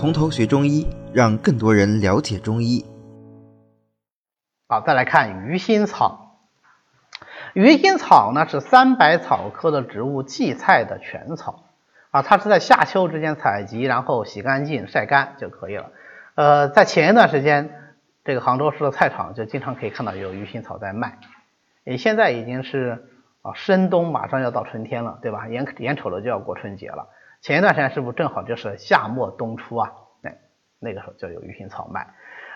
从头学中医，让更多人了解中医。好，再来看鱼腥草。鱼腥草呢是三百草科的植物荠菜的全草啊，它是在夏秋之间采集，然后洗干净晒干就可以了。呃，在前一段时间，这个杭州市的菜场就经常可以看到有鱼腥草在卖。你，现在已经是啊深冬，马上要到春天了，对吧？眼眼瞅着就要过春节了。前一段时间是不是正好就是夏末冬初啊？哎，那个时候就有鱼腥草卖。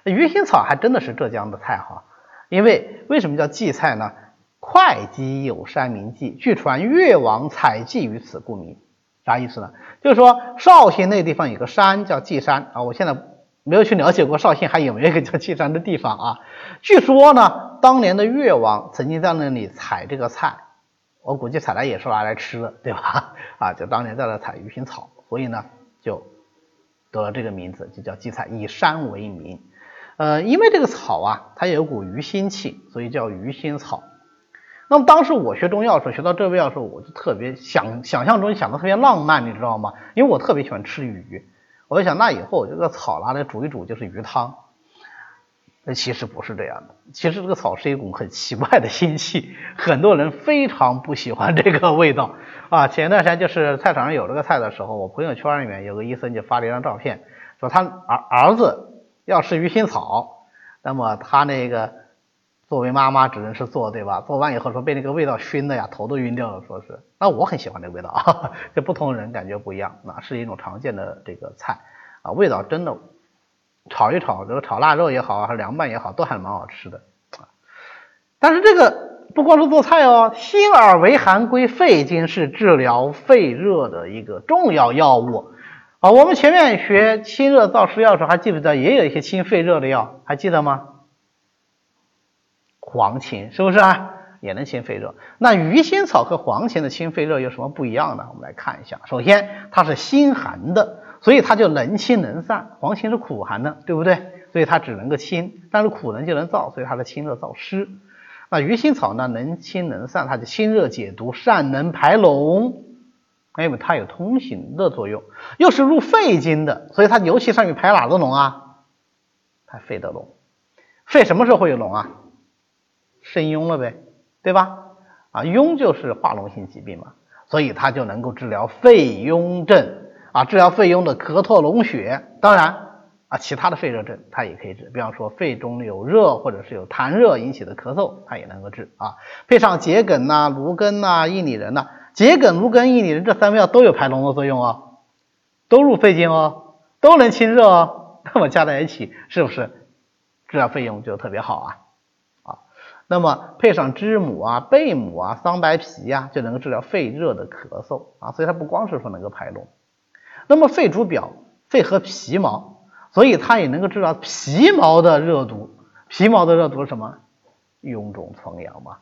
鱼腥草还真的是浙江的菜哈，因为为什么叫荠菜呢？会稽有山名荠，据传越王采荠于此，故名。啥意思呢？就是说绍兴那地方有个山叫荠山啊，我现在没有去了解过绍兴还有没有一个叫荠山的地方啊。据说呢，当年的越王曾经在那里采这个菜。我估计采来也是拿来吃的，对吧？啊，就当年在那采鱼腥草，所以呢就得了这个名字，就叫荠菜，以山为名。呃，因为这个草啊，它有股鱼腥气，所以叫鱼腥草。那么当时我学中药的时候，学到这味药的时候，我就特别想想象中想的特别浪漫，你知道吗？因为我特别喜欢吃鱼，我就想那以后这个草拿来煮一煮就是鱼汤。那其实不是这样的，其实这个草是一股很奇怪的腥气，很多人非常不喜欢这个味道啊。前段时间就是菜场上有这个菜的时候，我朋友圈里面有个医生就发了一张照片，说他儿儿子要吃鱼腥草，那么他那个作为妈妈只能是做对吧？做完以后说被那个味道熏的呀，头都晕掉了，说是。那我很喜欢这个味道，啊，就不同人感觉不一样，那是一种常见的这个菜啊，味道真的。炒一炒，这个炒腊肉也好，还是凉拌也好，都还蛮好吃的啊。但是这个不光是做菜哦，辛而为寒归肺经，是治疗肺热的一个重要药物啊。我们前面学清热燥湿药的时候，还记不记得也有一些清肺热的药？还记得吗？黄芩是不是啊？也能清肺热。那鱼腥草和黄芩的清肺热有什么不一样呢？我们来看一下。首先，它是辛寒的。所以它就能清能散，黄芩是苦寒的，对不对？所以它只能够清，但是苦能就能燥，所以它的清热燥湿。那鱼腥草呢，能清能散，它的清热解毒，善能排脓，因为它有通行的作用，又是入肺经的，所以它尤其善于排哪个脓啊？排肺的脓。肺什么时候会有脓啊？肾痈了呗，对吧？啊，痈就是化脓性疾病嘛，所以它就能够治疗肺痈症。啊，治疗肺痈的咳唾脓血，当然啊，其他的肺热症它也可以治，比方说肺中有热或者是有痰热引起的咳嗽，它也能够治啊。配上桔梗呐、芦根呐、薏米仁呐，桔梗、芦根、薏米仁这三味药都有排脓的作用哦，都入肺经哦，都能清热哦，那么加在一起是不是治疗肺痈就特别好啊？啊，那么配上知母啊、贝母啊、桑白皮呀，就能够治疗肺热的咳嗽啊，所以它不光是说能够排脓。那么肺主表，肺和皮毛，所以它也能够治疗皮毛的热毒。皮毛的热毒是什么？臃肿疮疡嘛，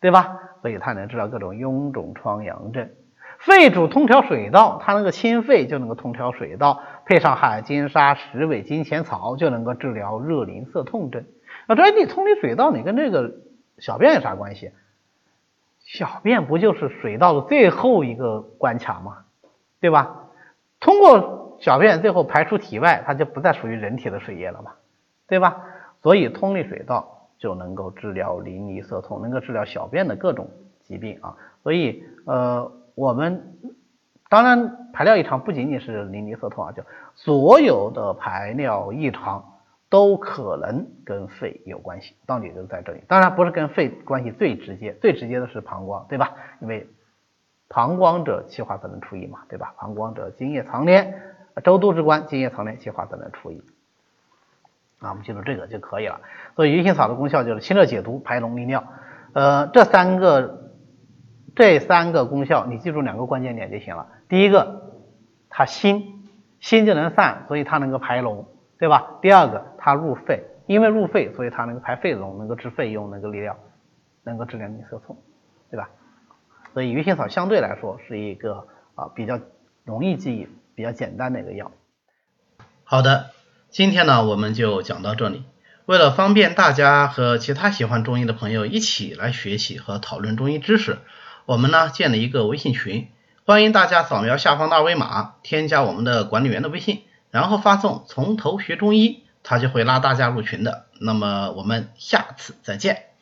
对吧？所以它能治疗各种臃肿疮疡症。肺主通调水道，它能够清肺，就能够通调水道。配上海金沙、石韦、金钱草，就能够治疗热淋涩痛症。那这你通理水道，你跟这个小便有啥关系？小便不就是水道的最后一个关卡吗？对吧？通过小便最后排出体外，它就不再属于人体的水液了嘛，对吧？所以通利水道就能够治疗淋漓涩痛，能够治疗小便的各种疾病啊。所以呃，我们当然排尿异常不仅仅是淋漓涩痛啊，就所有的排尿异常都可能跟肺有关系，道理就在这里。当然不是跟肺关系最直接，最直接的是膀胱，对吧？因为膀胱者，气化则能出液嘛，对吧？膀胱者，津液藏连，周都之官，津液藏连，气化则能出液。啊，我们记住这个就可以了。所以鱼腥草的功效就是清热解毒、排脓利尿。呃，这三个这三个功效，你记住两个关键点就行了。第一个，它辛，辛就能散，所以它能够排脓，对吧？第二个，它入肺，因为入肺，所以它能够排肺脓，能够治肺痈，能够利尿，能够治疗淋涩痛，对吧？所以鱼腥草相对来说是一个啊比较容易记忆、比较简单的一个药。好的，今天呢我们就讲到这里。为了方便大家和其他喜欢中医的朋友一起来学习和讨论中医知识，我们呢建了一个微信群，欢迎大家扫描下方的二维码，添加我们的管理员的微信。然后发送从头学中医，他就会拉大家入群的。那么我们下次再见。